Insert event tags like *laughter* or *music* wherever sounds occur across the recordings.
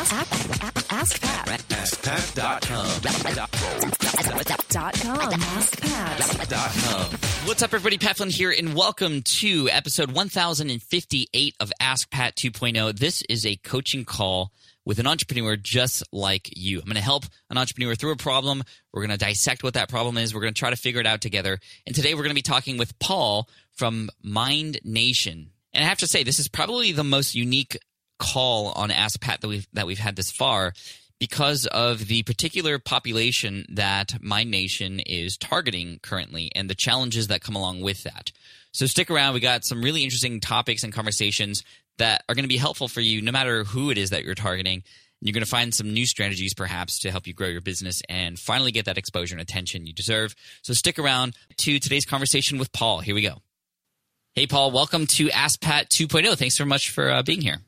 Ask, ask, ask Pat. AskPat.com. What's up, everybody? Pat Flynn here, and welcome to episode 1058 of Ask Pat 2.0. This is a coaching call with an entrepreneur just like you. I'm going to help an entrepreneur through a problem. We're going to dissect what that problem is. We're going to try to figure it out together. And today we're going to be talking with Paul from Mind Nation. And I have to say, this is probably the most unique call on Ask Pat that we've that we've had this far because of the particular population that Mind Nation is targeting currently and the challenges that come along with that. So stick around. We got some really interesting topics and conversations that are going to be helpful for you no matter who it is that you're targeting. You're going to find some new strategies perhaps to help you grow your business and finally get that exposure and attention you deserve. So stick around to today's conversation with Paul. Here we go. Hey, Paul, welcome to Ask Pat 2.0. Thanks so much for uh, being here.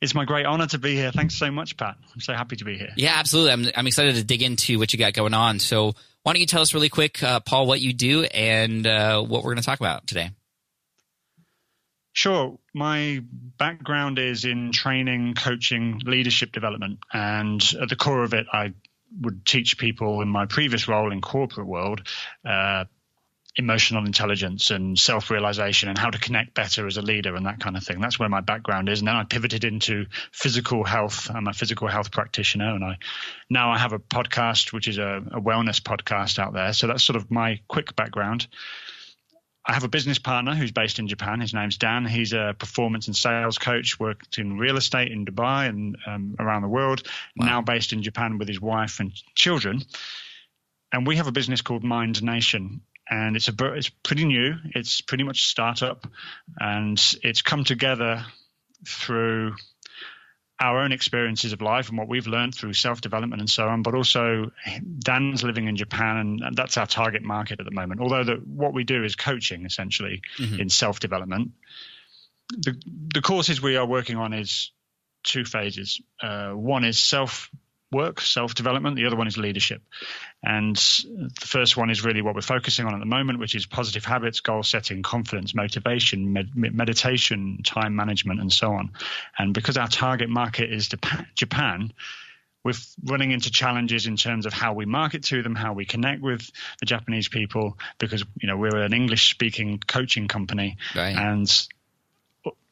It's my great honor to be here. Thanks so much, Pat. I'm so happy to be here. Yeah, absolutely. I'm, I'm excited to dig into what you got going on. So, why don't you tell us really quick, uh, Paul, what you do and uh, what we're going to talk about today? Sure. My background is in training, coaching, leadership development. And at the core of it, I would teach people in my previous role in corporate world uh, emotional intelligence and self-realization and how to connect better as a leader and that kind of thing. That's where my background is. And then I pivoted into physical health. I'm a physical health practitioner, and I now I have a podcast which is a, a wellness podcast out there. So that's sort of my quick background. I have a business partner who's based in Japan. His name's Dan. He's a performance and sales coach, worked in real estate in Dubai and um, around the world. Wow. Now based in Japan with his wife and children. And we have a business called Mind Nation, and it's a it's pretty new. It's pretty much a startup, and it's come together through our own experiences of life and what we've learned through self development and so on. But also, Dan's living in Japan, and, that's our target market at the moment. Although the, what we do is coaching essentially Mhm. in self development. The the courses we are working on is two phases. Uh, one is self work, self development. The other one is leadership. And the first one is really what we're focusing on at the moment, which is positive habits, goal setting, confidence, motivation, med- meditation, time management, and so on. And because our target market is Japan, we're running into challenges in terms of how we market to them, how we connect with the Japanese people, because you know we're an English-speaking coaching company, Right. and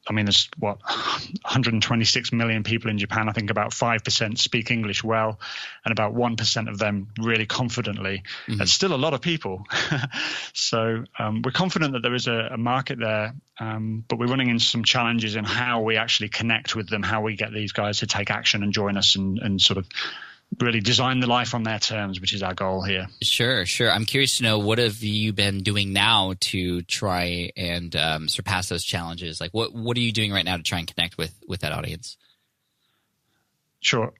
I mean, there's what *laughs* 126 million people in Japan. I think about five percent speak English well, and about one percent of them really confidently. That's still a lot of people. *laughs* so um, we're confident that there is a, a market there, um, but we're running into some challenges in how we actually connect with them, how we get these guys to take action and join us, and, and sort of really design the life on their terms, which is our goal here. Sure, sure. I'm curious to know what have you been doing now to try and um, surpass those challenges? Like, what what are you doing right now to try and connect with with that audience? Sure.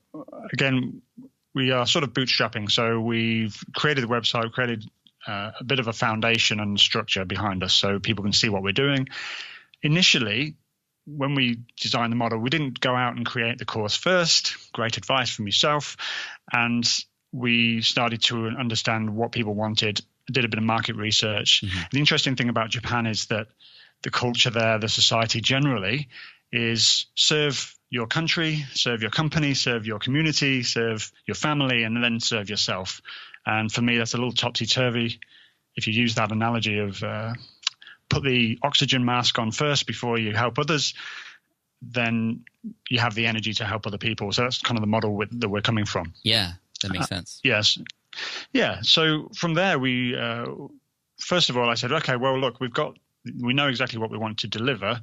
Again, we are sort of bootstrapping. So we've created the website, created uh, a bit of a foundation and structure behind us so people can see what we're doing. Initially, when we designed the model, we didn't go out and create the course first. Great advice from yourself. And we started to understand what people wanted, did a bit of market research. The interesting thing about Japan is that the culture there, the society generally, is serve your country, serve your company, serve your community, serve your family, and then serve yourself. And for me, that's a little topsy turvy. If you use that analogy of uh, put the oxygen mask on first before you help others, then you have the energy to help other people. So that's kind of the model with, that we're coming from. Yeah, that Uh, makes sense. Yes. Yeah. So from there, we uh, first of all, I said, okay, well, look, we've got, we know exactly what we want to deliver.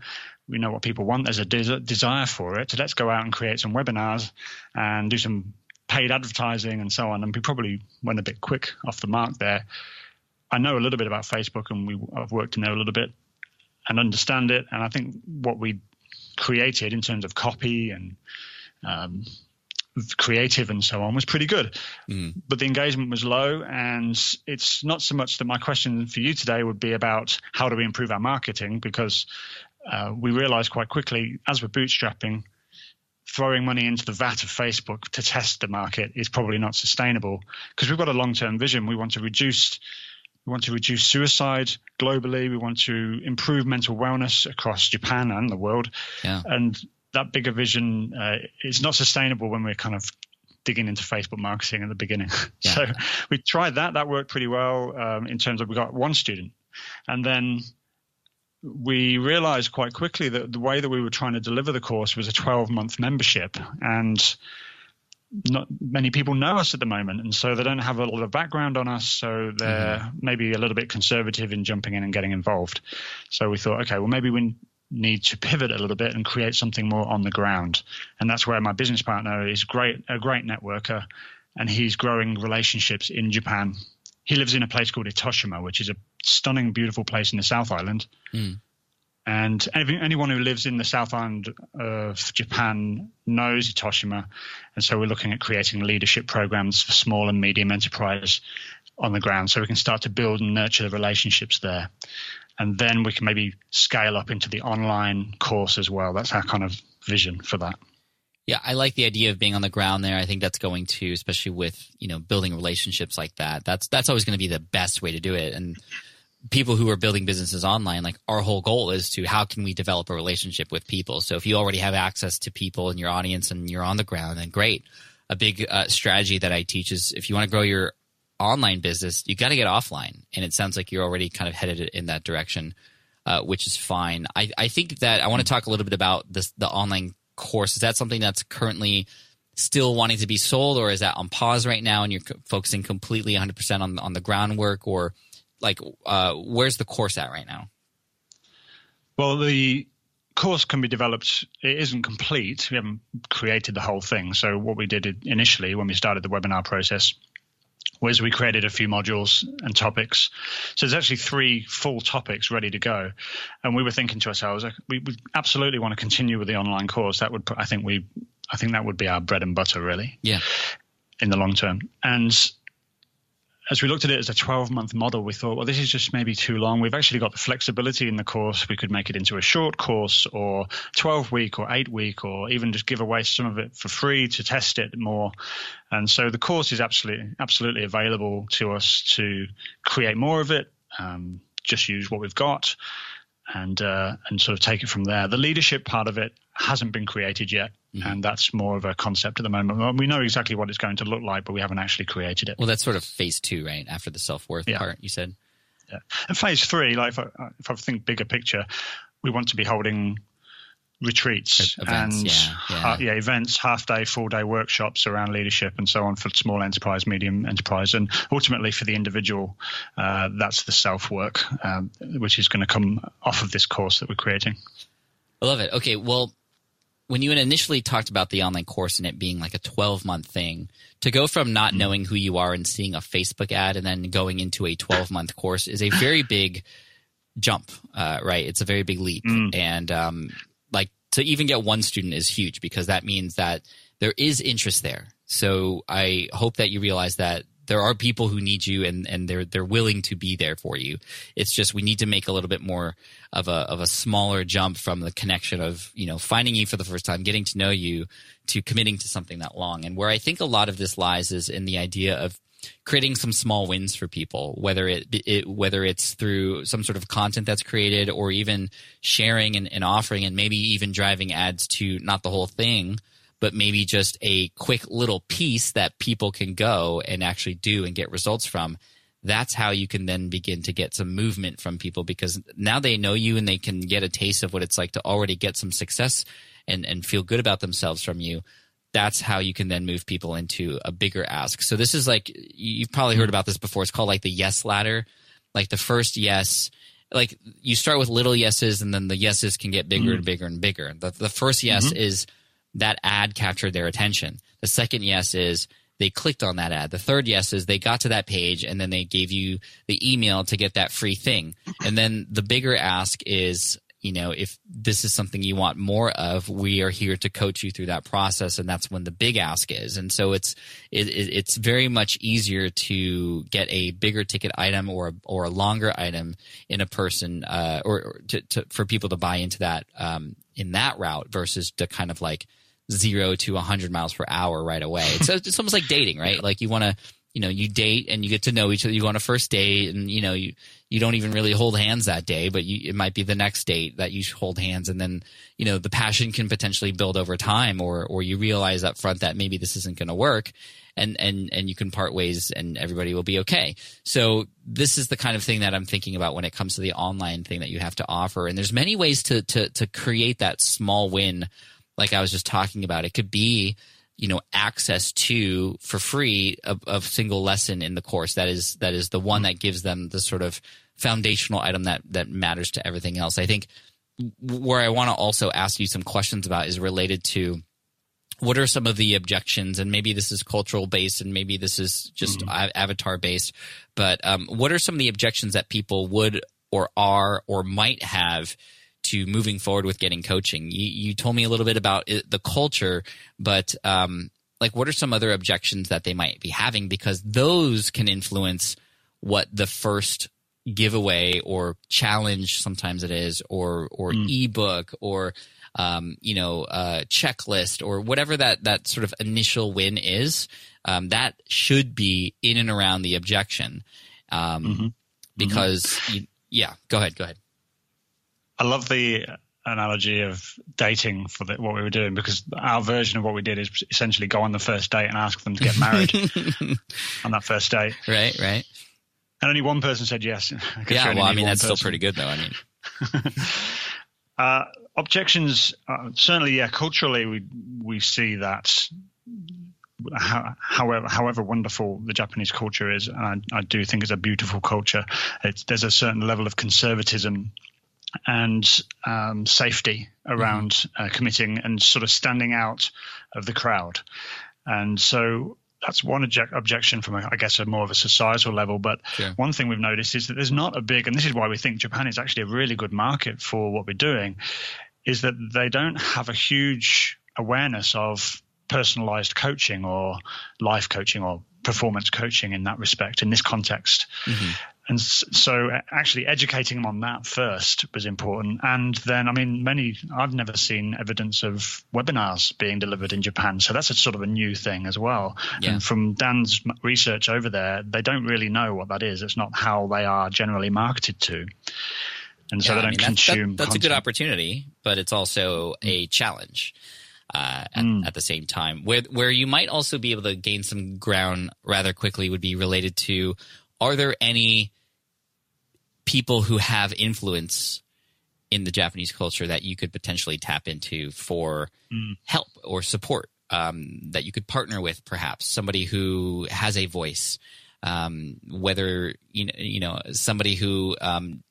We know what people want. There's a des- desire for it. So let's go out and create some webinars and do some paid advertising and so on. And we probably went a bit quick off the mark there. I know a little bit about Facebook, and we I've worked in there a little bit and understand it. And I think what we created in terms of copy and um, creative and so on was pretty good but the engagement was low. And it's not so much that my question for you today would be about how do we improve our marketing, because uh, we realized quite quickly as we're bootstrapping, throwing money into the vat of Facebook to test the market is probably not sustainable because we've got a long-term vision. We want to reduce we want to reduce suicide globally. We want to improve mental wellness across Japan and the world. Yeah. And that bigger vision uh, is not sustainable when we're kind of digging into Facebook marketing at the beginning. *laughs* Yeah. So we tried that. That worked pretty well um, in terms of we got one student, and then we realized quite quickly that the way that we were trying to deliver the course was a 12 month membership and not many people know us at the moment and so they don't have a lot of background on us so they're mm-hmm. maybe a little bit conservative in jumping in and getting involved so we thought okay well maybe we need to pivot a little bit and create something more on the ground and that's where my business partner is great a great networker and he's growing relationships in japan he lives in a place called itoshima which is a stunning beautiful place in the south island mm. And anyone who lives in the South Island of Japan knows Itoshima. And so we're looking at creating leadership programs for small and medium enterprise on the ground so we can start to build and nurture the relationships there. And then we can maybe scale up into the online course as well. That's our kind of vision for that. Yeah, I like the idea of being on the ground there. I think that's going to, especially with you know building relationships like that. That's that's always going to be the best way to do it. And people who are building businesses online, like our whole goal is to how can we develop a relationship with people? So if you already have access to people in your audience and you're on the ground, then great. A big uh, strategy that I teach is if you want to grow your online business, you got to get offline. And it sounds like you're already kind of headed in that direction, uh, which is fine. I, I think that I want to talk a little bit about this, the online course. Is that something that's currently still wanting to be sold or is that on pause right now and you're focusing completely 100% on, on the groundwork or like uh, where's the course at right now? Well, the course can be developed. It isn't complete. We haven't created the whole thing. So what we did initially when we started the webinar process was we created a few modules and topics. So there's actually three full topics ready to go. And we were thinking to ourselves, we, we absolutely want to continue with the online course. That would, I think we, I think that would be our bread and butter really. Yeah. In the long term. And as we looked at it as a 12 month model, we thought, well, this is just maybe too long. We've actually got the flexibility in the course. We could make it into a short course or 12 week or eight week, or even just give away some of it for free to test it more. And so the course is absolutely, absolutely available to us to create more of it. Um, just use what we've got and uh, and sort of take it from there. The leadership part of it hasn't been created yet, mm-hmm. and that's more of a concept at the moment. We know exactly what it's going to look like, but we haven't actually created it. Well, that's sort of phase two, right? After the self worth yeah. part, you said. Yeah, and phase three, like if I, if I think bigger picture, we want to be holding retreats events, and yeah, yeah. Uh, yeah, events, half day, full day workshops around leadership and so on for small enterprise, medium enterprise, and ultimately for the individual, uh, that's the self work, um, which is going to come off of this course that we're creating. I love it. Okay, well, when you initially talked about the online course and it being like a 12 month thing, to go from not mm. knowing who you are and seeing a Facebook ad and then going into a 12 month course is a very big jump, uh, right? It's a very big leap. Mm. And um, to even get one student is huge because that means that there is interest there. So I hope that you realize that there are people who need you and, and they're they're willing to be there for you. It's just we need to make a little bit more of a of a smaller jump from the connection of, you know, finding you for the first time, getting to know you to committing to something that long. And where I think a lot of this lies is in the idea of creating some small wins for people, whether it, it, whether it's through some sort of content that's created or even sharing and, and offering and maybe even driving ads to not the whole thing, but maybe just a quick little piece that people can go and actually do and get results from. That's how you can then begin to get some movement from people because now they know you and they can get a taste of what it's like to already get some success and, and feel good about themselves from you. That's how you can then move people into a bigger ask. So this is like, you've probably heard about this before. It's called like the yes ladder. Like the first yes, like you start with little yeses and then the yeses can get bigger mm-hmm. and bigger and bigger. The, the first yes mm-hmm. is that ad captured their attention. The second yes is they clicked on that ad. The third yes is they got to that page and then they gave you the email to get that free thing. And then the bigger ask is, you know, if this is something you want more of, we are here to coach you through that process. And that's when the big ask is. And so it's, it, it's very much easier to get a bigger ticket item or, or a longer item in a person, uh, or, or to, to, for people to buy into that, um, in that route versus to kind of like, zero to 100 miles per hour right away. It's, it's almost like dating, right? Like you want to you know you date and you get to know each other. You go on a first date and you know you you don't even really hold hands that day but you, it might be the next date that you hold hands and then you know the passion can potentially build over time or or you realize up front that maybe this isn't going to work and and and you can part ways and everybody will be okay. So this is the kind of thing that i'm thinking about when it comes to the online thing that you have to offer. And there's many ways to to to create that small win. Like i was just talking about it could be you know access to for free a, a single lesson in the course. That is that is the one that gives them the sort of foundational item that that matters to everything else. I think where i want to also ask you some questions about is related to what are some of the objections and maybe this is cultural based and maybe this is just mm. avatar based but um, what are some of the objections that people would or are or might have to moving forward with getting coaching. You, you told me a little bit about it, the culture, but um, like what are some other objections that they might be having because those can influence what the first giveaway or challenge sometimes it is or or mm. ebook or um, you know uh, checklist or whatever that that sort of initial win is um, that should be in and around the objection um, mm-hmm. because mm-hmm. You, yeah go ahead go ahead I love the analogy of dating for the, what we were doing because our version of what we did is essentially go on the first date and ask them to get married *laughs* on that first date. Right, right. And only one person said yes. *laughs* Yeah, well, I mean, that's person. still pretty good, though. I mean, *laughs* uh, objections uh, certainly, yeah. Culturally, we we see that. however, however wonderful the Japanese culture is, and I, I do think it's a beautiful culture. It's, there's a certain level of conservatism and um, safety around mm-hmm. uh, committing and sort of standing out of the crowd. And so that's one object, objection from, a, I guess, a more of a societal level. But yeah. one thing we've noticed is that there's not a big, and this is why we think Japan is actually a really good market for what we're doing, is that they don't have a huge awareness of personalized coaching or life coaching or performance coaching in that respect in this context. Mm-hmm and so actually educating them on that first was important. And then i mean many i've never seen evidence of webinars being delivered in japan. So that's a sort of a new thing as well. Yeah. and from dan's research over there they don't really know what that is. It's not how they are generally marketed to. And so yeah, they don't I mean, consume that's, that, that's a good opportunity but it's also a challenge uh, at, mm. at, the same time. Where where you might also be able to gain some ground rather quickly would be related to: Are there any people who have influence in the Japanese culture that you could potentially tap into for mm. help or support um, that you could partner with, perhaps somebody who has a voice, um, whether you know, you know somebody who um,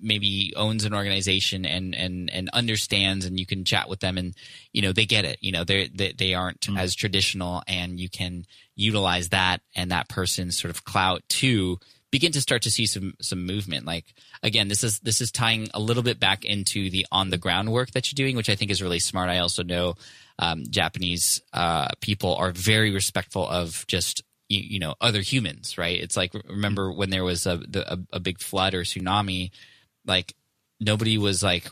maybe owns an organization and and and understands, and you can chat with them, and you know they get it. You know they they, they aren't mm. as traditional, and you can utilize that and that person's sort of clout to begin to start to see some some movement. Like again, this is this is tying a little bit back into the on the ground work that you're doing, which I think is really smart. I also know um, Japanese uh, people are very respectful of just you, you, know other humans, right? It's like remember when there was a, the, a a big flood or tsunami, like nobody was like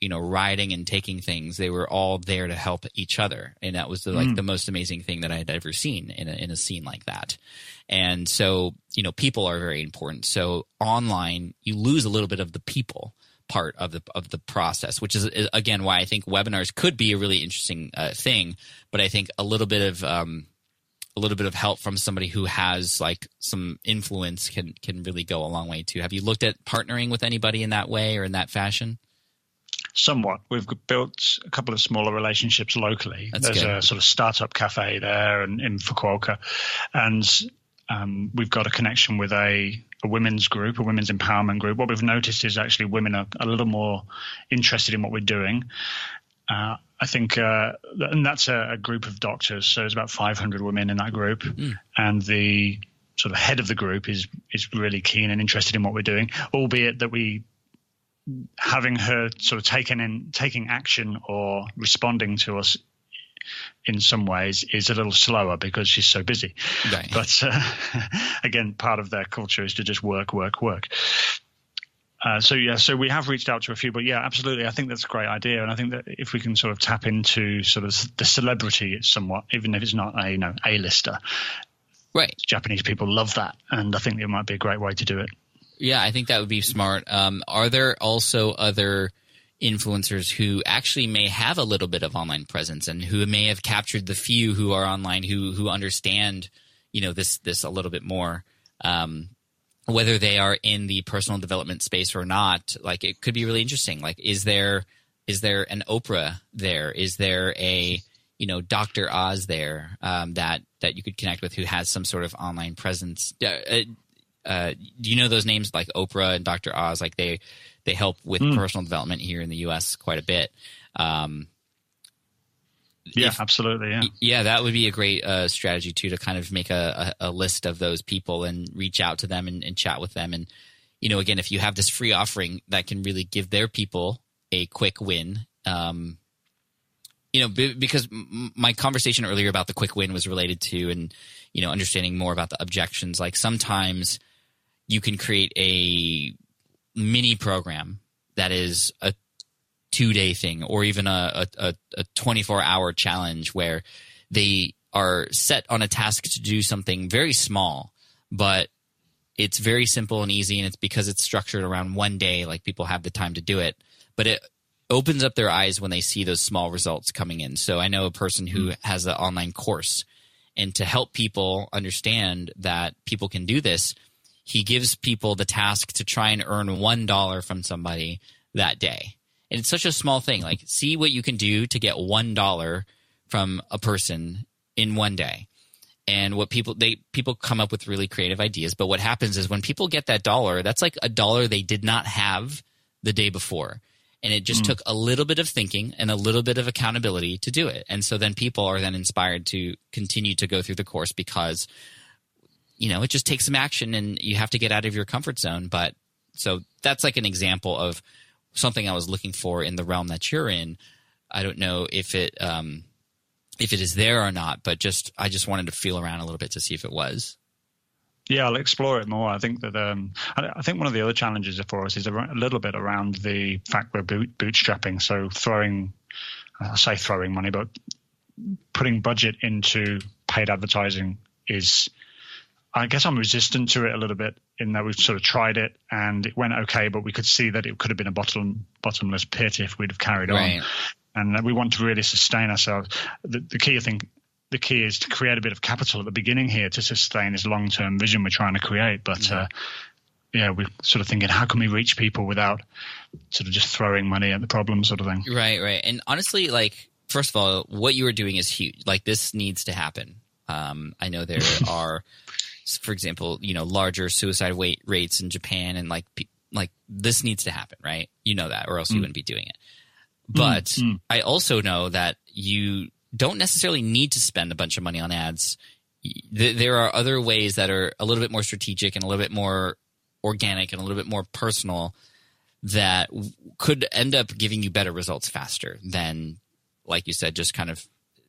you know riding and taking things. They were all there to help each other. And that was the, like mm. the most amazing thing that i had ever seen in a, in a scene like that. And so you know people are very important. So online you lose a little bit of the people part of the of the process which is again why i think webinars could be a really interesting uh, thing. But i think a little bit of um, a little bit of help from somebody who has like some influence can can really go a long way too. Have you looked at partnering with anybody in that way or in that fashion? somewhat. We've built a couple of smaller relationships locally. That's There's good. a sort of startup cafe there and in Fukuoka, and um, we've got a connection with a, a, women's group, a women's empowerment group. What we've noticed is actually women are a little more interested in what we're doing. Uh, I think, uh, and that's a, a, group of doctors. So there's about 500 women in that group, mm. and the sort of head of the group is is really keen and interested in what we're doing. Albeit that we having her sort of taking in taking action or responding to us in some ways is a little slower because she's so busy. Right. But uh, *laughs* again, part of their culture is to just work, work, work. Uh, so yeah, so we have reached out to a few, but yeah, absolutely, I think that's a great idea, and I think that if we can sort of tap into sort of the celebrity somewhat, even if it's not a you know a lister, Right. Japanese people love that, and I think it might be a great way to do it. Yeah, I think that would be smart. Um, are there also other influencers who actually may have a little bit of online presence and who may have captured the few who are online who who understand, you know, this this a little bit more? Um, whether they are in the personal development space or not, like it could be really interesting. Like, is there is there an Oprah there? Is there a you know Dr. Oz there um, that that you could connect with who has some sort of online presence? Uh, uh, do you know those names like Oprah and Dr. Oz? Like they they help with mm. personal development here in the U.S. quite a bit. Um, yeah, if, absolutely. Yeah, yeah, that would be a great uh, strategy too to kind of make a, a, a, list of those people and reach out to them and, and, chat with them. And you know, again, if you have this free offering that can really give their people a quick win, um, you know, b- because m- my conversation earlier about the quick win was related to and you know understanding more about the objections. Like sometimes you can create a mini program that is a two day thing or even a, a, a 24 hour challenge where they are set on a task to do something very small, but it's very simple and easy. And it's because it's structured around one day, like people have the time to do it. But it opens up their eyes when they see those small results coming in. So I know a person who mm. has an online course and to help people understand that people can do this, he gives people the task to try and earn one dollar from somebody that day. And it's such a small thing. Like, see what you can do to get one dollar from a person in one day. And what people they people come up with really creative ideas. But what happens is when people get that dollar, that's like a dollar they did not have the day before. And it just mm. took a little bit of thinking and a little bit of accountability to do it. And so then people are then inspired to continue to go through the course because you know, it just takes some action and you have to get out of your comfort zone. But so that's like an example of something I was looking for in the realm that you're in. I don't know if it um, if it is there or not, but just I just wanted to feel around a little bit to see if it was. Yeah, I'll explore it more. I think that um, I think one of the other challenges for us is a, little bit around the fact we're boot, bootstrapping. So throwing, I say throwing money, but putting budget into paid advertising is I guess I'm resistant to it a little bit in that we've sort of tried it and it went okay, but we could see that it could have been a bottom, bottomless pit if we'd have carried right. on. And we want to really sustain ourselves. The, the key, I think, the key is to create a bit of capital at the beginning here to sustain this long term vision we're trying to create. But yeah. Uh, yeah, we're sort of thinking, how can we reach people without sort of just throwing money at the problem, sort of thing. Right, right. And honestly, like, first of all, what you are doing is huge. Like, this needs to happen. Um, I know there *laughs* are for example, you know, larger suicide rate rates in Japan and like like this needs to happen, right? You know that, or else mm. you wouldn't be doing it. But mm. I also know that you don't necessarily need to spend a bunch of money on ads. There are other ways that are a little bit more strategic and a little bit more organic and a little bit more personal that could end up giving you better results faster than, like you said, just kind of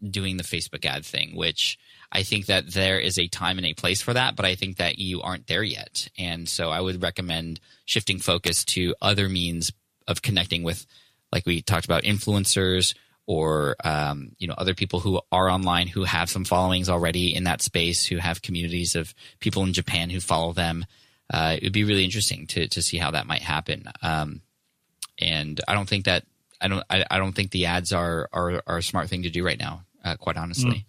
doing the Facebook ad thing, which I think that there is a time and a place for that, but I think that you aren't there yet. And so I would recommend shifting focus to other means of connecting with, like we talked about, influencers or um, you know other people who are online who have some followings already in that space, who have communities of people in Japan who follow them. Uh, it would be really interesting to to see how that might happen. Um, and I don't think that I don't I, I, don't think the ads are, are are a smart thing to do right now. Uh, quite honestly. Mm.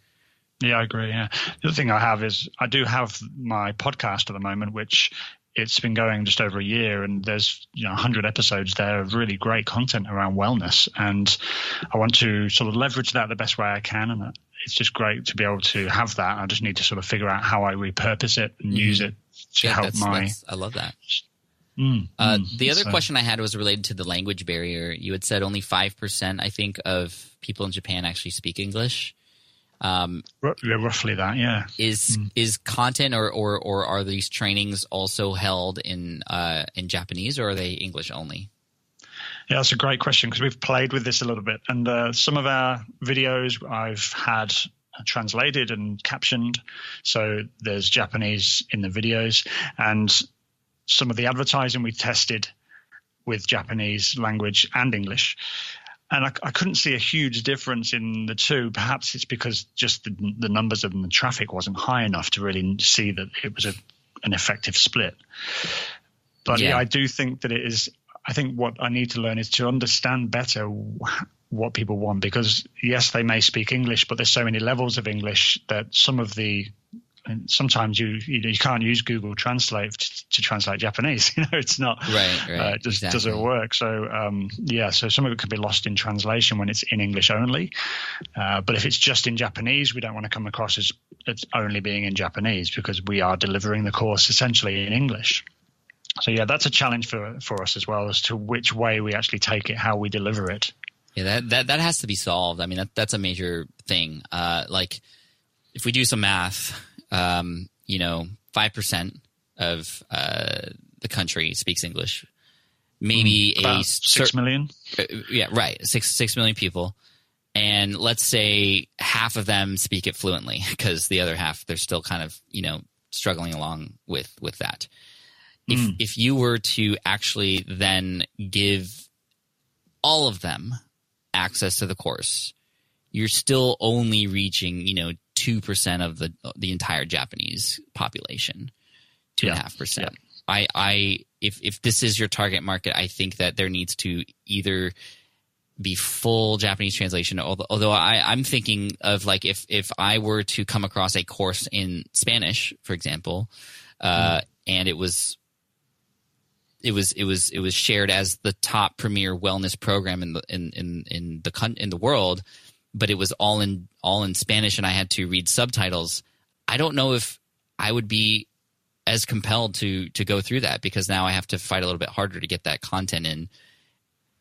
Yeah, I agree. Yeah. The other thing I have is I do have my podcast at the moment, which it's been going just over a year and there's you know 100 episodes there of really great content around wellness and i want to sort of leverage that the best way i can and it's just great to be able to have that i just need to sort of figure out how i repurpose it and mm-hmm. use it to yeah, help that's, my that's, i love that mm, uh, mm, the other so. question i had was related to the language barrier you had said only 5% i think of people in japan actually speak english um, roughly that, yeah. Is mm. is content or, or or are these trainings also held in uh, in Japanese or are they English only? Yeah, that's a great question because we've played with this a little bit, and uh, some of our videos I've had translated and captioned, so there's Japanese in the videos, and some of the advertising we tested with Japanese language and English. and I, I, couldn't see a huge difference in the two. Perhaps it's because just the, the numbers of the traffic wasn't high enough to really see that it was a, an effective split. But yeah. yeah, I do think that it is. I think what I need to learn is to understand better what people want because yes, they may speak English, but there's so many levels of English that some of the and sometimes you you, know, you can't use Google Translate to, to, translate Japanese. *laughs* You know, it's not right. right uh, it just exactly. doesn't work. So um, yeah, so some of it could be lost in translation when it's in English only. Uh, but if it's just in Japanese, we don't want to come across as it's only being in Japanese because we are delivering the course essentially in English. So yeah, that's a challenge for for us as well as to which way we actually take it, how we deliver it. Yeah, that that that has to be solved. I mean, that that's a major thing. Uh, like if we do some math um, you know, five percent of uh, the country speaks English. Maybe mm, About a six million. Uh, yeah, right. Six six million people, and let's say half of them speak it fluently *laughs* because the other half they're still kind of you know struggling along with with that. If mm. if you were to actually then give all of them access to the course, you're still only reaching you know two percent of the the entire Japanese population, two and a half percent. I I if if this is your target market, I think that there needs to either be full Japanese translation. Although, although I, I'm thinking of like if if I were to come across a course in Spanish, for example, uh, mm. and it was it was it was it was shared as the top premier wellness program in the in in in the in the world but it was all in all in Spanish and I had to read subtitles. I don't know if I would be as compelled to to go through that because now I have to fight a little bit harder to get that content in.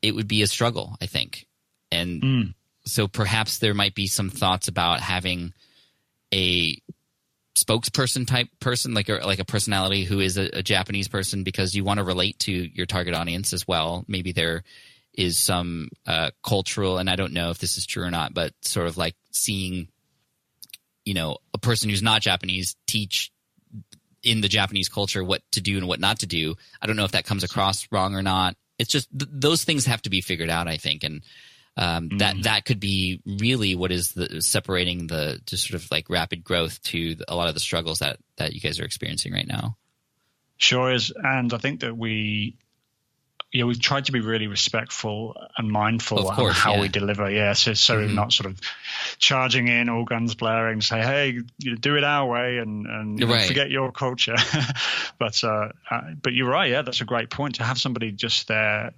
It would be a struggle, I think. And mm. so perhaps there might be some thoughts about having a spokesperson type person, like a, like a personality who is a, a Japanese person, because you want to relate to your target audience as well. Maybe they're is some uh, cultural, and I don't know if this is true or not, but sort of like seeing, you know, a person who's not Japanese teach in the Japanese culture what to do and what not to do. I don't know if that comes across wrong or not. It's just th- those things have to be figured out, I think, and um, mm-hmm. that that could be really what is the separating the just sort of like rapid growth to the, a lot of the struggles that that you guys are experiencing right now. Sure is, and I think that we yeah, we've tried to be really respectful and mindful of how yeah. we deliver. Yeah, so, so mm-hmm. not sort of charging in, all guns blaring, say, hey, you do it our way, and and right. forget your culture. *laughs* but uh, uh, but you're right. Yeah, that's a great point to have somebody just there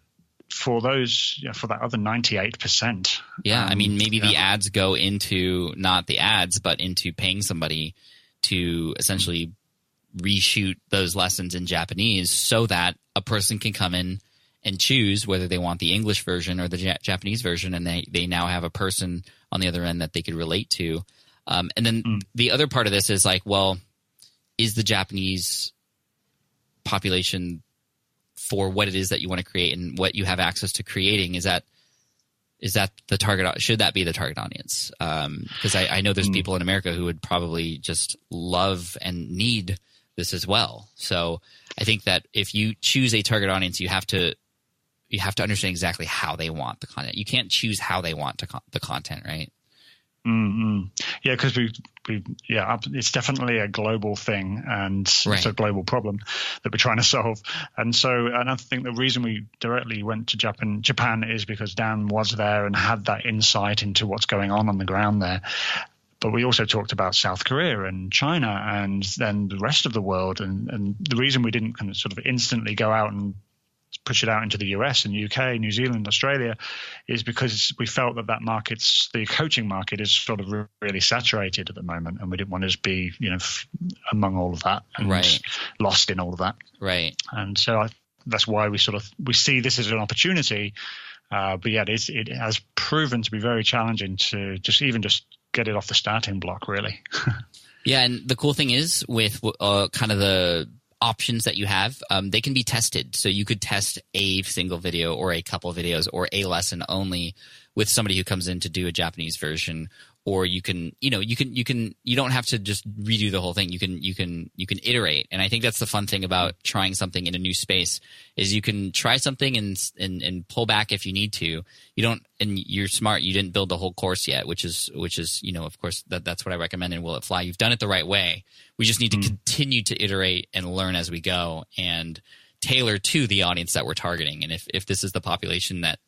for those yeah, for that other 98%. Yeah, um, I mean maybe yeah. the ads go into not the ads but into paying somebody to essentially reshoot those lessons in Japanese so that a person can come in and choose whether they want the English version or the ja- Japanese version, and they they now have a person on the other end that they could relate to. Um, and then mm. the other part of this is like, well, is the Japanese population for what it is that you want to create and what you have access to creating? Is that is that the target? Should that be the target audience? Because um, I, I, know there's mm. people in America who would probably just love and need this as well. So I think that if you choose a target audience, you have to you have to understand exactly how they want the content. You can't choose how they want con- the content, right? Mm-hmm. Yeah, because we, we, yeah, it's definitely a global thing, and right. it's a global problem that we're trying to solve. And so, and I think the reason we directly went to Japan, Japan is because Dan was there and had that insight into what's going on on the ground there. But we also talked about South Korea and China, and then the rest of the world. And, and the reason we didn't kind of sort of instantly go out and push it out into the US and UK, New Zealand, Australia, is because we felt that that market's the coaching market is sort of really saturated at the moment, and we didn't want to be you know f- among all of that and right. lost in all of that. Right. And so I, that's why we sort of we see this as an opportunity. Uh, but yeah, it, it has proven to be very challenging to just even just get it off the starting block, really. *laughs* yeah, and the cool thing is with uh, kind of the options that you have, um, they can be tested. So you could test a single video or a couple videos or a lesson only with somebody who comes in to do a Japanese version, or you can you know you can you can you don't have to just redo the whole thing. You can you can you can iterate. And i think that's the fun thing about trying something in a new space is you can try something and and, and pull back if you need to. You don't and you're smart. You didn't build the whole course yet which is which is you know of course that that's what i recommend in will it fly. You've done it the right way. We just need to hmm. continue to iterate and learn as we go and tailor to the audience that we're targeting. And if if this is the population that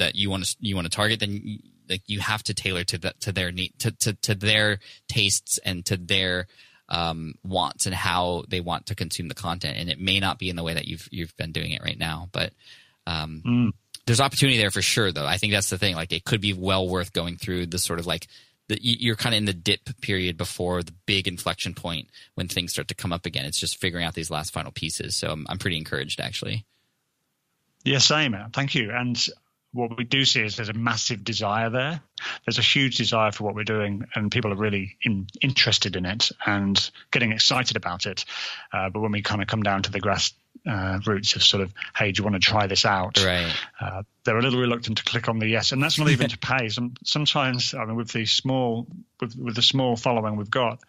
that you want to you want to target then like you have to tailor to the, to their need to, to to their tastes and to their um, wants and how they want to consume the content. And it may not be in the way that you've you've been doing it right now, but um, Mm. there's opportunity there for sure. Though I think that's the thing. Like it could be well worth going through the sort of like the, you- you're kind of in the dip period before the big inflection point when things start to come up again. It's just figuring out these last final pieces. So I'm, I'm pretty encouraged actually. Yeah, same. Thank you. And what we do see is there's a massive desire there. There's a huge desire for what we're doing, and people are really in, interested in it and getting excited about it. Uh, but when we kind of come down to the grass uh, roots of sort of, hey, do you want to try this out? Right. Uh, they're a little reluctant to click on the yes, and that's not even to pay. Some, sometimes, I mean, with the small, with, with the small following we've got,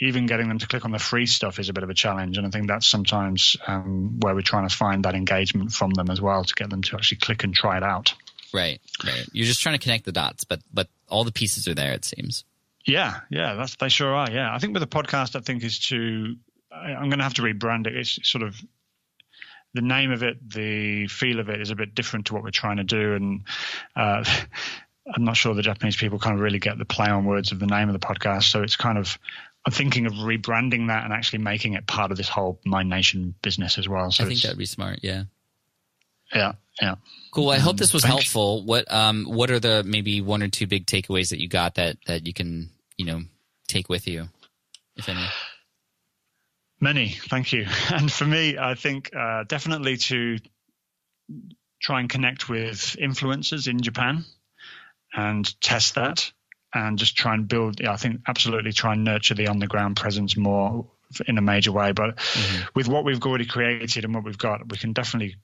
even getting them to click on the free stuff is a bit of a challenge. And I think that's sometimes um, where we're trying to find that engagement from them as well to get them to actually click and try it out. Right. Right. You're just trying to connect the dots, but but all the pieces are there. It seems. Yeah, yeah, that's they sure are. Yeah, I think with the podcast, I think is to I, I'm going to have to rebrand it. It's sort of the name of it, the feel of it is a bit different to what we're trying to do, and uh, *laughs* I'm not sure the Japanese people kind of really get the play on words of the name of the podcast. So it's kind of I'm thinking of rebranding that and actually making it part of this whole Mind Nation business as well. So I think that'd be smart. Yeah. yeah, yeah. Cool. I hope this was helpful. What um what are the maybe one or two big takeaways that you got that that you can you know take with you, if any? Many, thank you. *laughs* And for me, I think uh, definitely to try and connect with influencers in Japan and test that and just try and build, yeah, I think absolutely try and nurture the on the ground presence more in a major way. But with what we've already created and what we've got, we can definitely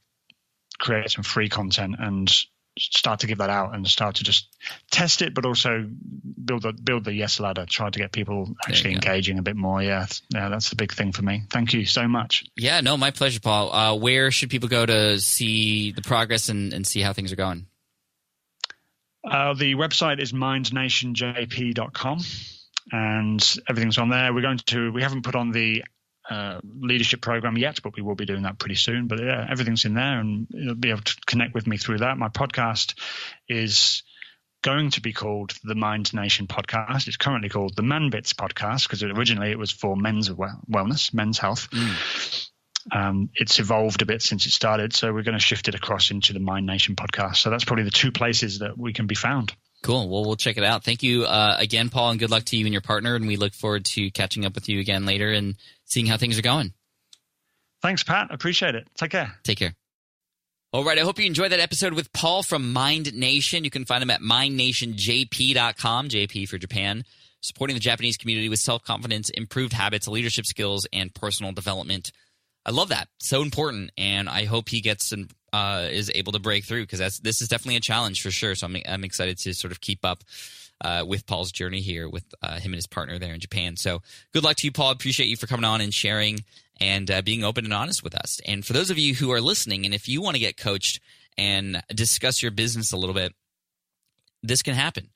create some free content and start to give that out and start to just test it, but also build the build the yes ladder. Try to get people actually engaging a bit more. Yeah, yeah, that's the big thing for me. Thank you so much. Yeah, no, my pleasure, Paul. Uh, where should people go to see the progress and, and see how things are going? Uh, the website is mindnationjp.com and everything's on there. We're going to, we haven't put on the uh, leadership program yet, but we will be doing that pretty soon. But yeah, everything's in there and you'll be able to connect with me through that. My podcast is going to be called the Mind Nation podcast. It's currently called the Man Bits podcast because originally it was for men's wellness, men's health. Um, it's evolved a bit since it started, so we're going to shift it across into the Mind Nation podcast. So that's probably the two places that we can be found. Cool. Well, we'll check it out. Thank you uh, again, Paul, and good luck to you and your partner. And we look forward to catching up with you again later and seeing how things are going. Thanks, Pat. Appreciate it. Take care. Take care. All right. I hope you enjoyed that episode with Paul from Mind Nation. You can find him at mindnationjp.com, JP for Japan, supporting the Japanese community with self confidence, improved habits, leadership skills, and personal development. I love that. So important. And I hope he gets and uh, is able to break through because that's this is definitely a challenge for sure. So I'm, I'm excited to sort of keep up uh, with Paul's journey here with uh, him and his partner there in Japan. So good luck to you, Paul. Appreciate you for coming on and sharing and uh, being open and honest with us. And for those of you who are listening, and if you want to get coached and discuss your business a little bit, this can happen.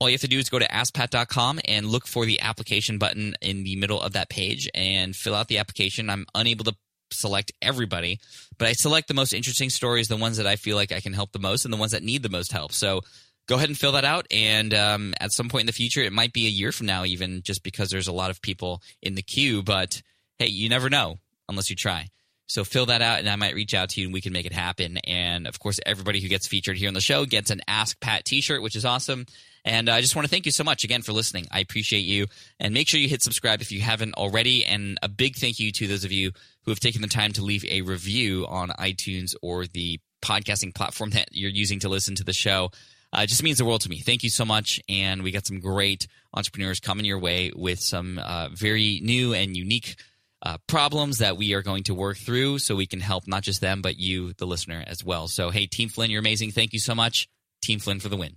All you have to do is go to askpat.com and look for the application button in the middle of that page and fill out the application. I'm unable to select everybody, but I select the most interesting stories, the ones that I feel like I can help the most, and the ones that need the most help. So go ahead and fill that out. And um, at some point in the future, it might be a year from now, even just because there's a lot of people in the queue. But hey, you never know unless you try. So fill that out, and I might reach out to you, and we can make it happen. And of course, everybody who gets featured here on the show gets an Ask Pat T-shirt, which is awesome. And I just want to thank you so much again for listening. I appreciate you, and make sure you hit subscribe if you haven't already. And a big thank you to those of you who have taken the time to leave a review on iTunes or the podcasting platform that you're using to listen to the show. Uh, it just means the world to me. Thank you so much. And we got some great entrepreneurs coming your way with some uh, very new and unique uh, problems that we are going to work through so we can help not just them, but you, the listener, as well. So, hey, Team Flynn, you're amazing. Thank you so much. Team Flynn for the win.